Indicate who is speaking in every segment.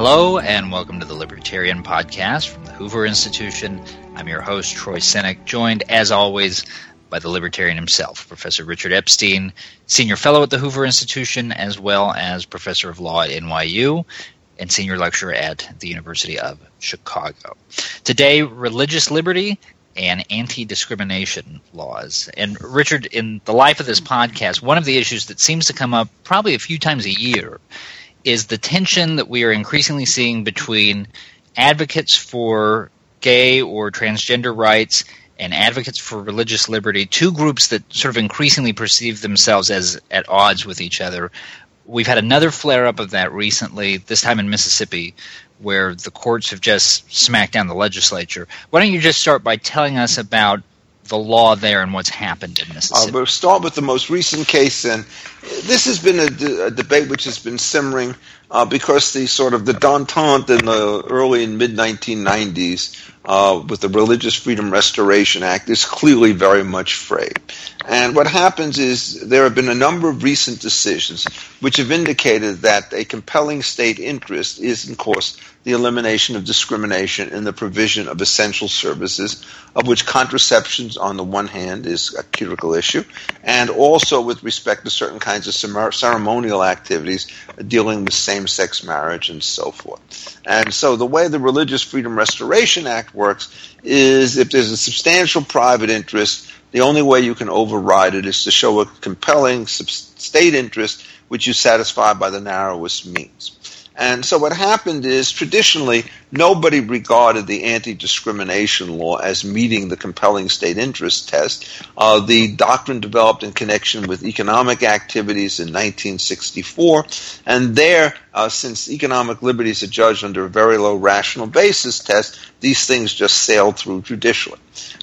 Speaker 1: Hello, and welcome to the Libertarian Podcast from the Hoover Institution. I'm your host, Troy Senik, joined, as always, by the Libertarian himself, Professor Richard Epstein, Senior Fellow at the Hoover Institution, as well as Professor of Law at NYU and Senior Lecturer at the University of Chicago. Today, religious liberty and anti discrimination laws. And Richard, in the life of this podcast, one of the issues that seems to come up probably a few times a year is the tension that we are increasingly seeing between advocates for gay or transgender rights and advocates for religious liberty, two groups that sort of increasingly perceive themselves as at odds with each other. We've had another flare up of that recently, this time in Mississippi, where the courts have just smacked down the legislature. Why don't you just start by telling us about the law there and what's happened in Mississippi?
Speaker 2: Uh, we'll start with the most recent case, and this has been a, a debate which has been simmering uh, because the sort of the detente in the early and mid 1990s uh, with the Religious Freedom Restoration Act is clearly very much frayed. And what happens is there have been a number of recent decisions which have indicated that a compelling state interest is, of course, the elimination of discrimination in the provision of essential services, of which contraception, on the one hand, is a critical issue, and also with respect to certain kinds of ceremonial activities dealing with same sex marriage and so forth. And so the way the Religious Freedom Restoration Act works is if there's a substantial private interest, the only way you can override it is to show a compelling state interest which you satisfy by the narrowest means. And so what happened is traditionally nobody regarded the anti-discrimination law as meeting the compelling state interest test. Uh, the doctrine developed in connection with economic activities in 1964, and there, uh, since economic liberties are judged under a very low rational basis test, these things just sailed through judicially.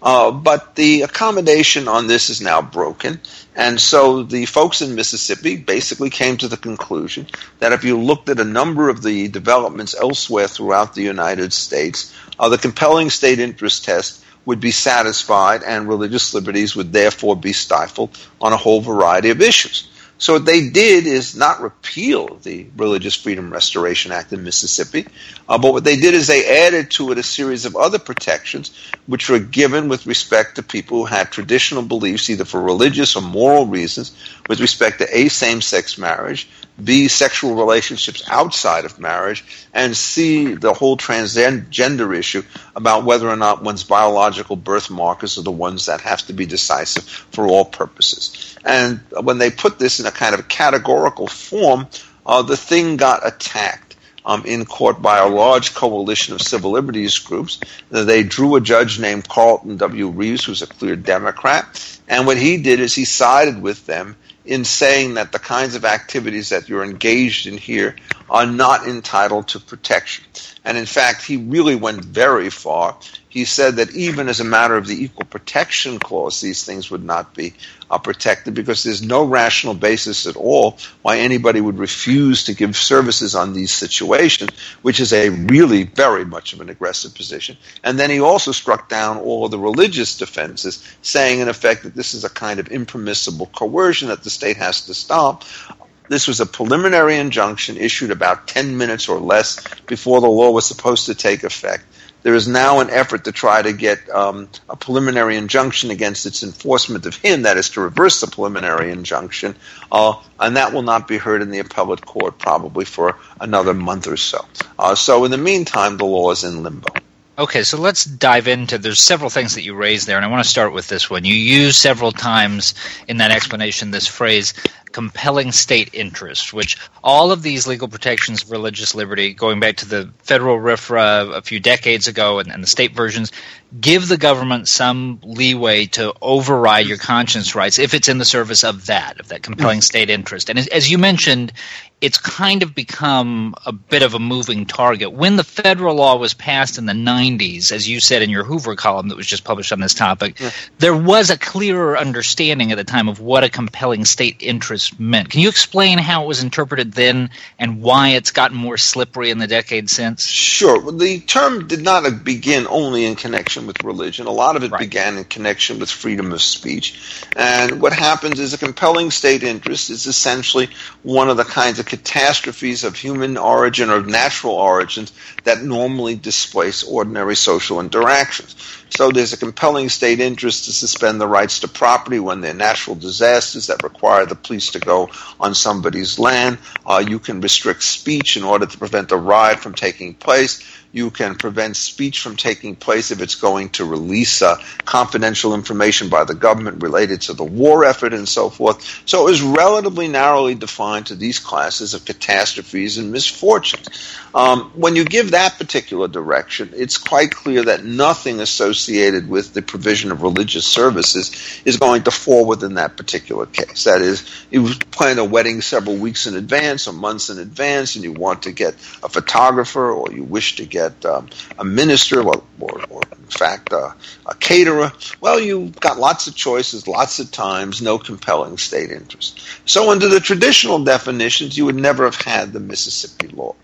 Speaker 2: Uh, but the accommodation on this is now broken, and so the folks in Mississippi basically came to the conclusion that if you looked at a number of the developments elsewhere throughout the United States, uh, the compelling state interest test would be satisfied and religious liberties would therefore be stifled on a whole variety of issues. So what they did is not repeal the Religious Freedom Restoration Act in Mississippi, uh, but what they did is they added to it a series of other protections which were given with respect to people who had traditional beliefs, either for religious or moral reasons, with respect to a same-sex marriage, B, sexual relationships outside of marriage, and C, the whole transgender issue about whether or not one's biological birth markers are the ones that have to be decisive for all purposes. And when they put this in a kind of categorical form, uh, the thing got attacked. Um, in court by a large coalition of civil liberties groups. They drew a judge named Carlton W. Reeves, who's a clear Democrat, and what he did is he sided with them in saying that the kinds of activities that you're engaged in here are not entitled to protection. And in fact, he really went very far. He said that even as a matter of the equal protection clause, these things would not be uh, protected because there's no rational basis at all why anybody would refuse to give services on these situations, which is a really very much of an aggressive position. And then he also struck down all of the religious defenses, saying in effect that this is a kind of impermissible coercion that the state has to stop. This was a preliminary injunction issued about 10 minutes or less before the law was supposed to take effect. There is now an effort to try to get um, a preliminary injunction against its enforcement of him, that is to reverse the preliminary injunction, uh, and that will not be heard in the appellate court probably for another month or so. Uh, so in the meantime, the law is in limbo.
Speaker 1: Okay, so let's dive into. There's several things that you raised there, and I want to start with this one. You use several times in that explanation this phrase compelling state interest, which all of these legal protections of religious liberty, going back to the federal RFRA a few decades ago and, and, the state versions, give the government some leeway to override your conscience rights if it's in the service of that, of that compelling state interest. And as, as you mentioned, it's kind of become a bit of a moving target. When the federal law was passed in the 90s, as you said in your Hoover column that was just published on this topic, yeah. there was a clearer understanding at the time of what a compelling state interest meant. Can you explain how it was interpreted then and why it's gotten more slippery in the decades since?
Speaker 2: Sure. Well, the term did not begin only in connection connection with religion. A lot of it right. began in connection with freedom of speech. And what happens is a compelling state interest is essentially one of the kinds of catastrophes of human origin or natural origins that normally displace ordinary social interactions. So there's a compelling state interest to suspend the rights to property when there are natural disasters that require the police to go on somebody's land. Uh, you can restrict speech in order to prevent a riot from taking place. You can prevent speech from taking place if it's going to release uh, confidential information by the government related to the war effort and so forth. So it was relatively narrowly defined to these classes of catastrophes and misfortunes. Um, when you give that particular direction, it's quite clear that nothing associated with the provision of religious services is going to fall within that particular case. That is, you plan a wedding several weeks in advance or months in advance, and you want to get a photographer or you wish to get get um, a minister or, or, or in fact, uh, a caterer. Well, you've got lots of choices, lots of times, no compelling state interest. So, under the traditional definitions, you would never have had the Mississippi law.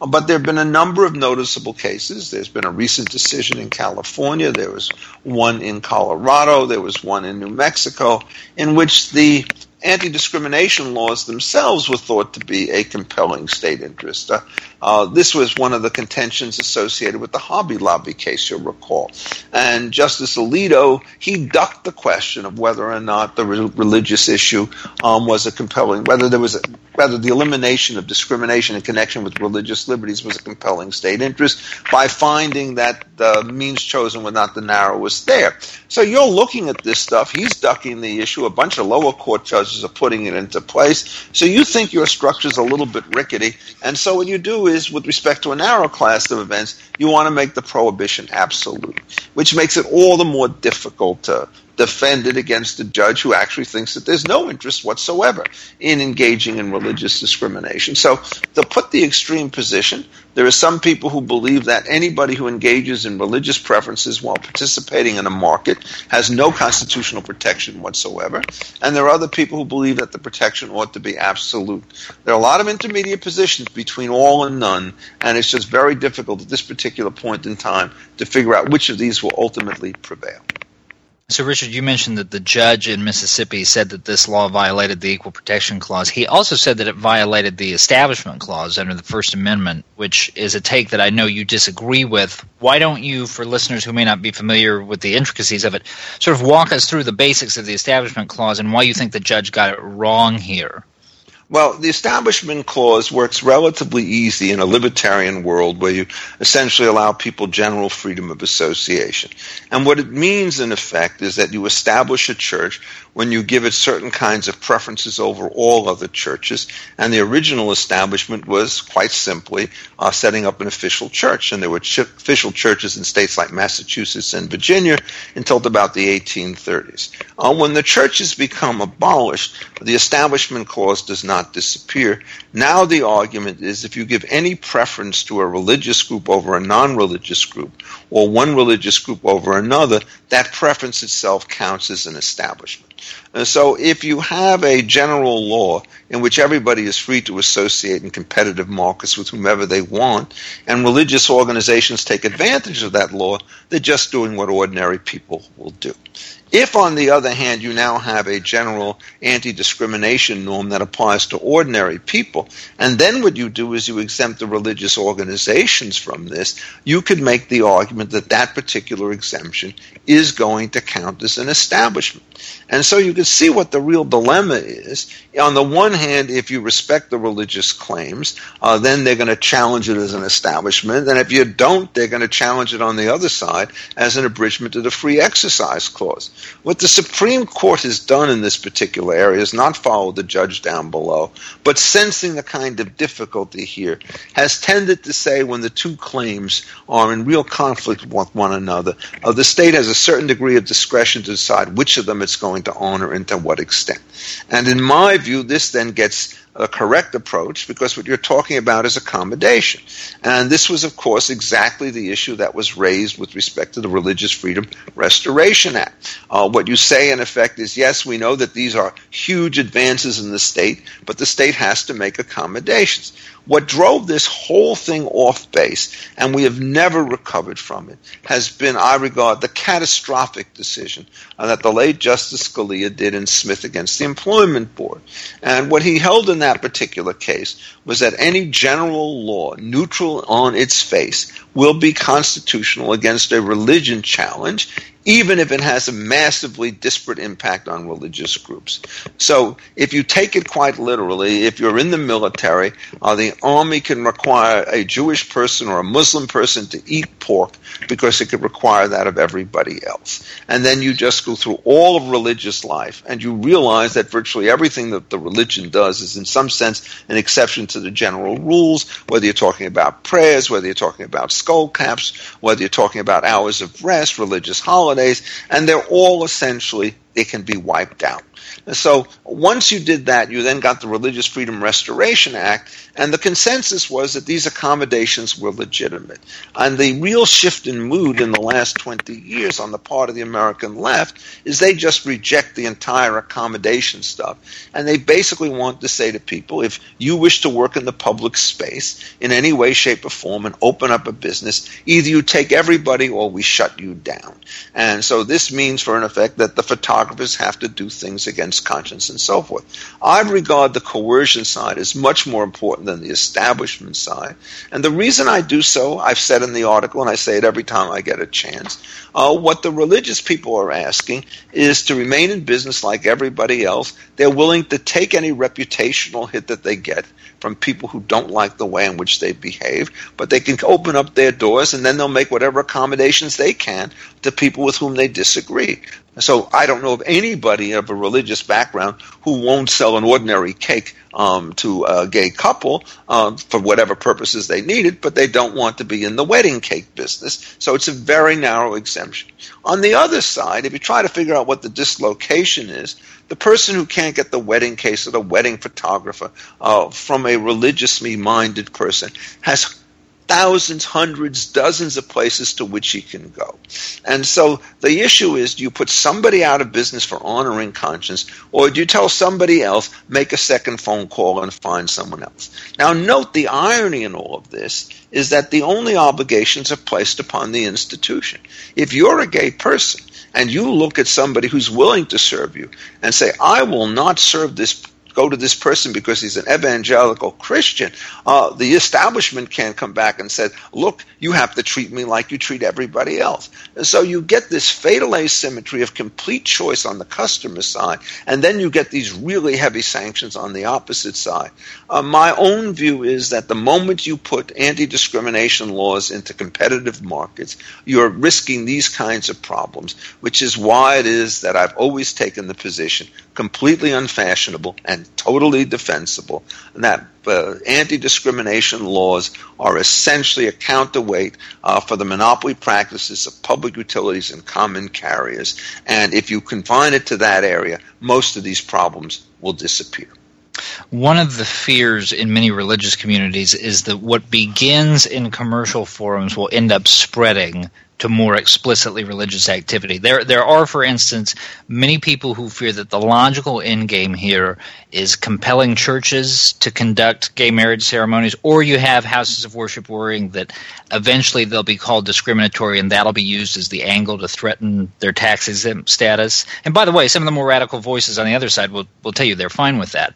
Speaker 2: But there have been a number of noticeable cases. There's been a recent decision in California. There was one in Colorado. There was one in New Mexico in which the anti-discrimination laws themselves were thought to be a compelling state interest. Uh, uh, this was one of the contentions associated with the Hobby Lobby case, you'll recall. And Justice Alito, he ducked the question of whether or not the re- religious issue um, was a compelling, whether there was, a, whether the elimination of discrimination in connection with religious liberties was a compelling state interest by finding that the means chosen were not the narrowest there. So you're looking at this stuff. He's ducking the issue. A bunch of lower court judges are putting it into place. So you think your structure is a little bit rickety. And so what you do is, with respect to a narrow class of events, you want to make the prohibition absolute, which makes it all the more difficult to defend it against a judge who actually thinks that there's no interest whatsoever in engaging in religious discrimination. So, to put the extreme position, there are some people who believe that anybody who engages in religious preferences while participating in a market has no constitutional protection whatsoever. And there are other people who believe that the protection ought to be absolute. There are a lot of intermediate positions between all and none, and it's just very difficult at this particular point in time to figure out which of these will ultimately prevail.
Speaker 1: So, Richard, you mentioned that the judge in Mississippi said that this law violated the Equal Protection Clause. He also said that it violated the Establishment Clause under the First Amendment, which is a take that I know you disagree with. Why don't you, for listeners who may not be familiar with the intricacies of it, sort of walk us through the basics of the Establishment Clause and why you think the judge got it wrong here?
Speaker 2: Well, the Establishment Clause works relatively easy in a libertarian world where you essentially allow people general freedom of association. And what it means, in effect, is that you establish a church when you give it certain kinds of preferences over all other churches. And the original establishment was quite simply uh, setting up an official church. And there were ch- official churches in states like Massachusetts and Virginia until about the 1830s. Uh, when the churches become abolished, the Establishment Clause does not not disappear. Now the argument is if you give any preference to a religious group over a non religious group, or one religious group over another, that preference itself counts as an establishment. And so if you have a general law in which everybody is free to associate in competitive markets with whomever they want, and religious organizations take advantage of that law, they're just doing what ordinary people will do. If, on the other hand, you now have a general anti discrimination norm that applies to ordinary people, and then what you do is you exempt the religious organizations from this, you could make the argument that that particular exemption is going to count as an establishment. And so you can see what the real dilemma is. On the one hand, if you respect the religious claims, uh, then they're going to challenge it as an establishment. And if you don't, they're going to challenge it on the other side as an abridgment of the free exercise clause. What the Supreme Court has done in this particular area is not follow the judge down below, but sensing the kind of difficulty here, has tended to say when the two claims are in real conflict with one another, uh, the state has a certain degree of discretion to decide which of them it's going to honor and to what extent. And in my view, this then gets a correct approach because what you're talking about is accommodation. And this was, of course, exactly the issue that was raised with respect to the Religious Freedom Restoration Act. Uh, what you say, in effect, is yes, we know that these are huge advances in the state, but the state has to make accommodations. What drove this whole thing off base, and we have never recovered from it, has been, I regard, the catastrophic decision uh, that the late Justice Scalia did in Smith against the Employment Board. And what he held in that particular case was that any general law, neutral on its face, will be constitutional against a religion challenge even if it has a massively disparate impact on religious groups. So, if you take it quite literally, if you're in the military, uh, the army can require a Jewish person or a Muslim person to eat pork because it could require that of everybody else. And then you just go through all of religious life and you realize that virtually everything that the religion does is, in some sense, an exception to the general rules, whether you're talking about prayers, whether you're talking about skull caps, whether you're talking about hours of rest, religious holidays and they're all essentially, they can be wiped out. So once you did that, you then got the Religious Freedom Restoration Act, and the consensus was that these accommodations were legitimate. And the real shift in mood in the last 20 years on the part of the American left is they just reject the entire accommodation stuff. And they basically want to say to people, if you wish to work in the public space in any way, shape, or form and open up a business, either you take everybody or we shut you down. And so this means, for an effect, that the photographers have to do things against conscience and so forth. I regard the coercion side as much more important than the establishment side. And the reason I do so, I've said in the article, and I say it every time I get a chance, uh, what the religious people are asking is to remain in business like everybody else. They're willing to take any reputational hit that they get from people who don't like the way in which they behave, but they can open up their doors and then they'll make whatever accommodations they can to people with whom they disagree. So I don't know of anybody of a religious background who won't sell an ordinary cake um, to a gay couple um, for whatever purposes they need it, but they don't want to be in the wedding cake business. So it's a very narrow exemption. On the other side, if you try to figure out what the dislocation is, the person who can't get the wedding case or the wedding photographer uh, from a religiously minded person has thousands, hundreds, dozens of places to which he can go. And so the issue is do you put somebody out of business for honoring conscience, or do you tell somebody else, make a second phone call and find someone else? Now, note the irony in all of this is that the only obligations are placed upon the institution. If you're a gay person, and you look at somebody who's willing to serve you and say, I will not serve this go to this person because he's an evangelical Christian, uh, the establishment can't come back and say, look, you have to treat me like you treat everybody else. And so you get this fatal asymmetry of complete choice on the customer side, and then you get these really heavy sanctions on the opposite side. Uh, my own view is that the moment you put anti-discrimination laws into competitive markets, you're risking these kinds of problems, which is why it is that I've always taken the position completely unfashionable and totally defensible, and that uh, anti discrimination laws are essentially a counterweight uh, for the monopoly practices of public utilities and common carriers. And if you confine it to that area, most of these problems will disappear.
Speaker 1: One of the fears in many religious communities is that what begins in commercial forums will end up spreading to more explicitly religious activity. There, there are, for instance, many people who fear that the logical end game here is compelling churches to conduct gay marriage ceremonies, or you have houses of worship worrying that eventually they'll be called discriminatory, and that'll be used as the angle to threaten their tax exempt status. And by the way, some of the more radical voices on the other side will, will tell you they're fine with that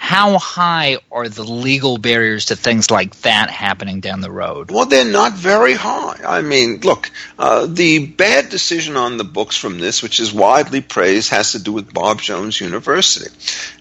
Speaker 1: how high are the legal barriers to things like that happening down the road?
Speaker 2: Well, they're not very high. I mean, look, uh, the bad decision on the books from this, which is widely praised, has to do with Bob Jones University.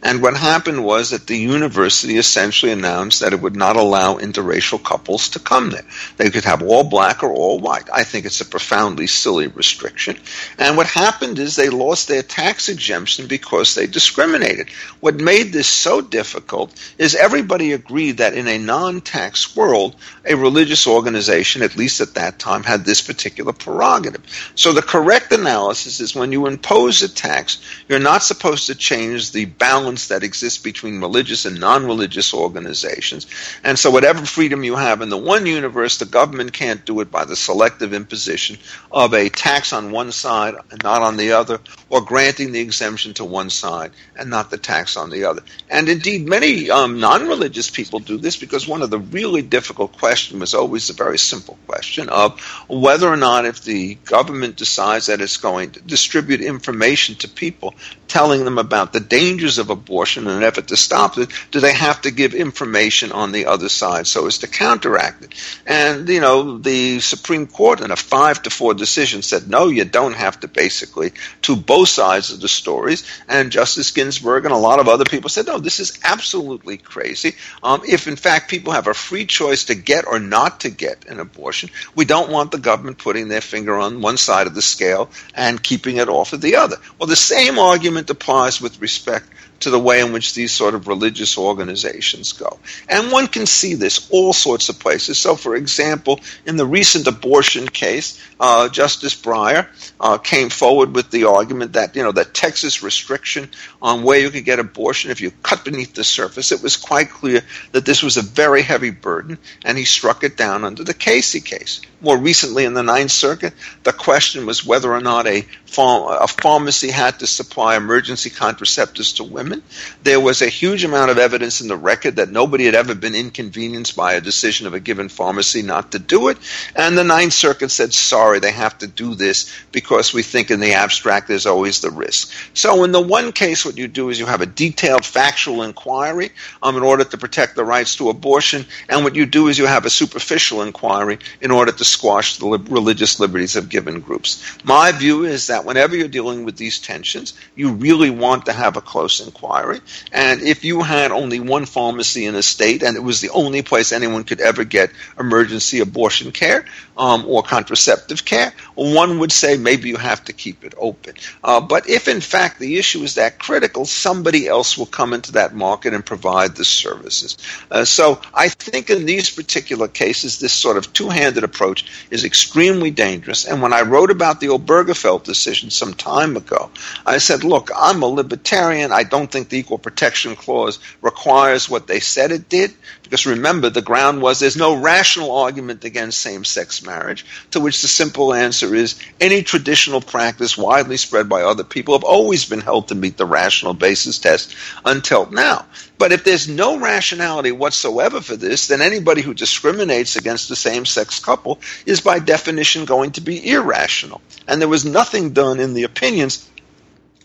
Speaker 2: And what happened was that the university essentially announced that it would not allow interracial couples to come there. They could have all black or all white. I think it's a profoundly silly restriction. And what happened is they lost their tax exemption because they discriminated. What made this so difficult is everybody agreed that in a non-tax world, a religious organization, at least at that time, had this particular prerogative. So the correct analysis is when you impose a tax, you're not supposed to change the balance that exists between religious and non-religious organizations. And so whatever freedom you have in the one universe, the government can't do it by the selective imposition of a tax on one side and not on the other, or granting the exemption to one side and not the tax on the other. And in indeed, many um, non religious people do this because one of the really difficult questions was always a very simple question of whether or not, if the government decides that it's going to distribute information to people telling them about the dangers of abortion in an effort to stop it, do they have to give information on the other side so as to counteract it? And, you know, the Supreme Court in a five to four decision said, no, you don't have to basically to both sides of the stories. And Justice Ginsburg and a lot of other people said, no, this is absolutely crazy. Um, if in fact people have a free choice to get or not to get an abortion, we don't want the government putting their finger on one side of the scale and keeping it off of the other. Well, the same argument applies with respect to the way in which these sort of religious organizations go. And one can see this all sorts of places. So, for example, in the recent abortion case, uh, Justice Breyer uh, came forward with the argument that, you know, the Texas restriction on where you could get abortion, if you cut beneath the surface, it was quite clear that this was a very heavy burden, and he struck it down under the Casey case. More recently in the Ninth Circuit, the question was whether or not a, a pharmacy had to supply emergency contraceptives to women women. There was a huge amount of evidence in the record that nobody had ever been inconvenienced by a decision of a given pharmacy not to do it. And the Ninth Circuit said, sorry, they have to do this because we think in the abstract there's always the risk. So in the one case, what you do is you have a detailed factual inquiry um, in order to protect the rights to abortion. And what you do is you have a superficial inquiry in order to squash the li- religious liberties of given groups. My view is that whenever you're dealing with these tensions, you really want to have a close inquiry inquiry. And if you had only one pharmacy in a state and it was the only place anyone could ever get emergency abortion care um, or contraceptive care, one would say maybe you have to keep it open. Uh, but if in fact the issue is that critical, somebody else will come into that market and provide the services. Uh, so I think in these particular cases, this sort of two handed approach is extremely dangerous. And when I wrote about the Obergefell decision some time ago, I said, look, I'm a libertarian. I don't think the Equal Protection Clause requires what they said it did, because remember, the ground was there's no rational argument against same sex marriage, to which the simple answer is any traditional practice widely spread by other people have always been held to meet the rational basis test until now. But if there's no rationality whatsoever for this, then anybody who discriminates against a same sex couple is by definition going to be irrational. And there was nothing done in the opinions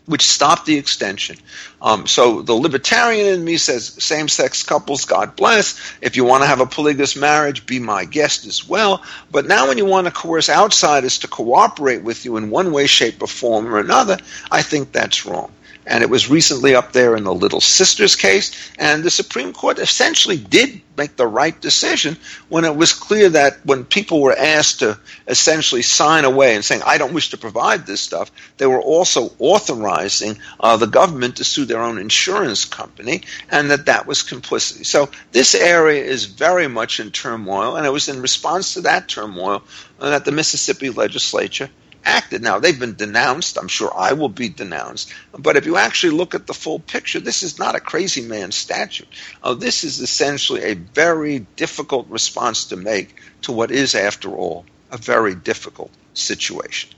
Speaker 2: which stopped the extension. Um, so the libertarian in me says same sex couples, God bless. If you want to have a polygamous marriage, be my guest as well. But now when you want to coerce outsiders to cooperate with you in one way, shape, or form or another, I think that's wrong and it was recently up there in the Little Sisters case. And the Supreme Court essentially did make the right decision when it was clear that when people were asked to essentially sign away and saying, I don't wish to provide this stuff, they were also authorizing uh, the government to sue their own insurance company, and that that was complicity. So this area is very much in turmoil, and it was in response to that turmoil that the Mississippi legislature acted. Now, they've been denounced. I'm sure I will be denounced. But if you actually look at the full picture, this is not a crazy man statute. Uh, this is essentially a very difficult response to make to what is, after all, a very difficult situation.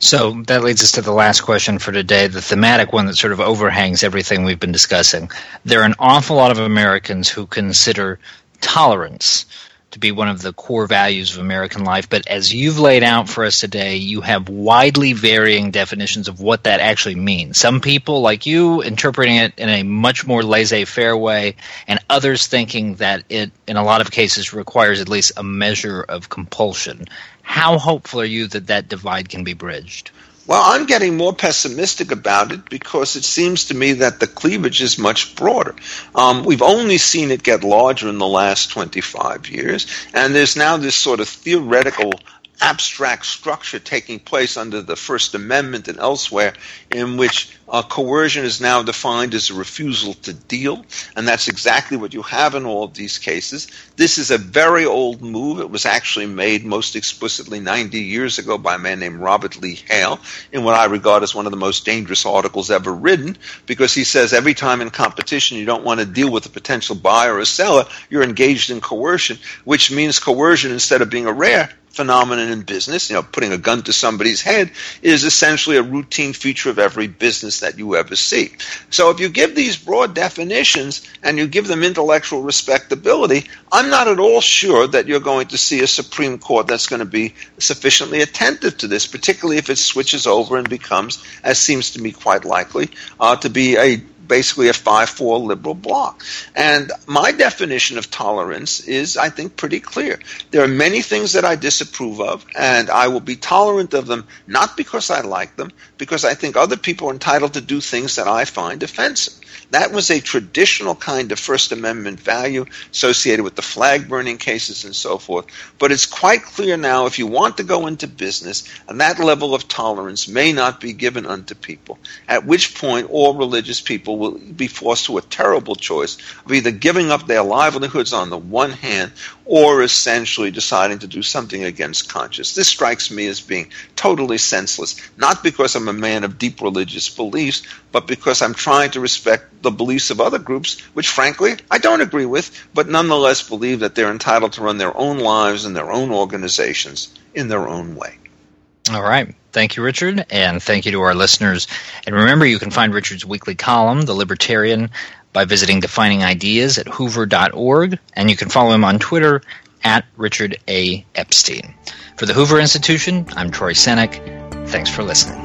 Speaker 1: So that leads us to the last question for today, the thematic one that sort of overhangs everything we've been discussing. There are an awful lot of Americans who consider tolerance to be one of the core values of American life. But as you've laid out for us today, you have widely varying definitions of what that actually means. Some people, like you, interpreting it in a much more laissez faire way, and others thinking that it, in a lot of cases, requires at least a measure of compulsion. How hopeful are you that that divide can be bridged?
Speaker 2: Well, I'm getting more pessimistic about it because it seems to me that the cleavage is much broader. Um, we've only seen it get larger in the last 25 years, and there's now this sort of theoretical abstract structure taking place under the First Amendment and elsewhere, in which uh, coercion is now defined as a refusal to deal, and that's exactly what you have in all of these cases. This is a very old move. It was actually made most explicitly 90 years ago by a man named Robert Lee Hale in what I regard as one of the most dangerous articles ever written, because he says every time in competition you don't want to deal with a potential buyer or seller, you're engaged in coercion, which means coercion instead of being a rare phenomenon in business. You know, putting a gun to somebody's head is essentially a routine feature of every business that you ever see. So if you give these broad definitions and you give them intellectual respectability, I'm not at all sure that you're going to see a Supreme Court that's going to be sufficiently attentive to this, particularly if it switches over and becomes, as seems to me quite likely, uh, to be a basically a 5-4 liberal bloc. And my definition of tolerance is, I think, pretty clear. There are many things that I disapprove of, and I will be tolerant of them not because I like them, because I think other people are entitled to do things that I find offensive. That was a traditional kind of First Amendment value associated with the flag burning cases and so forth. But it's quite clear now if you want to go into business, and that level of tolerance may not be given unto people, at which point all religious people will be forced to a terrible choice of either giving up their livelihoods on the one hand or essentially deciding to do something against conscience. This strikes me as being totally senseless, not because I'm a man of deep religious beliefs, but because I'm trying to respect the beliefs of other groups, which frankly I don't agree with, but nonetheless believe that they're entitled to run their own lives and their own organizations in their own way.
Speaker 1: All right. Thank you, Richard, and thank you to our listeners. And remember, you can find Richard's weekly column, The Libertarian, by visiting Defining Ideas at hoover.org, and you can follow him on Twitter at Richard A. Epstein. For the Hoover Institution, I'm Troy Senik. Thanks for listening.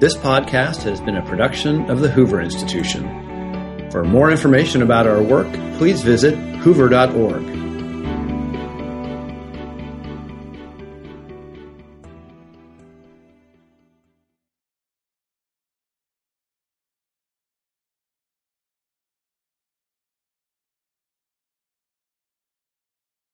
Speaker 3: This podcast has been a production of the Hoover Institution. For more information about our work, please visit hoover.org.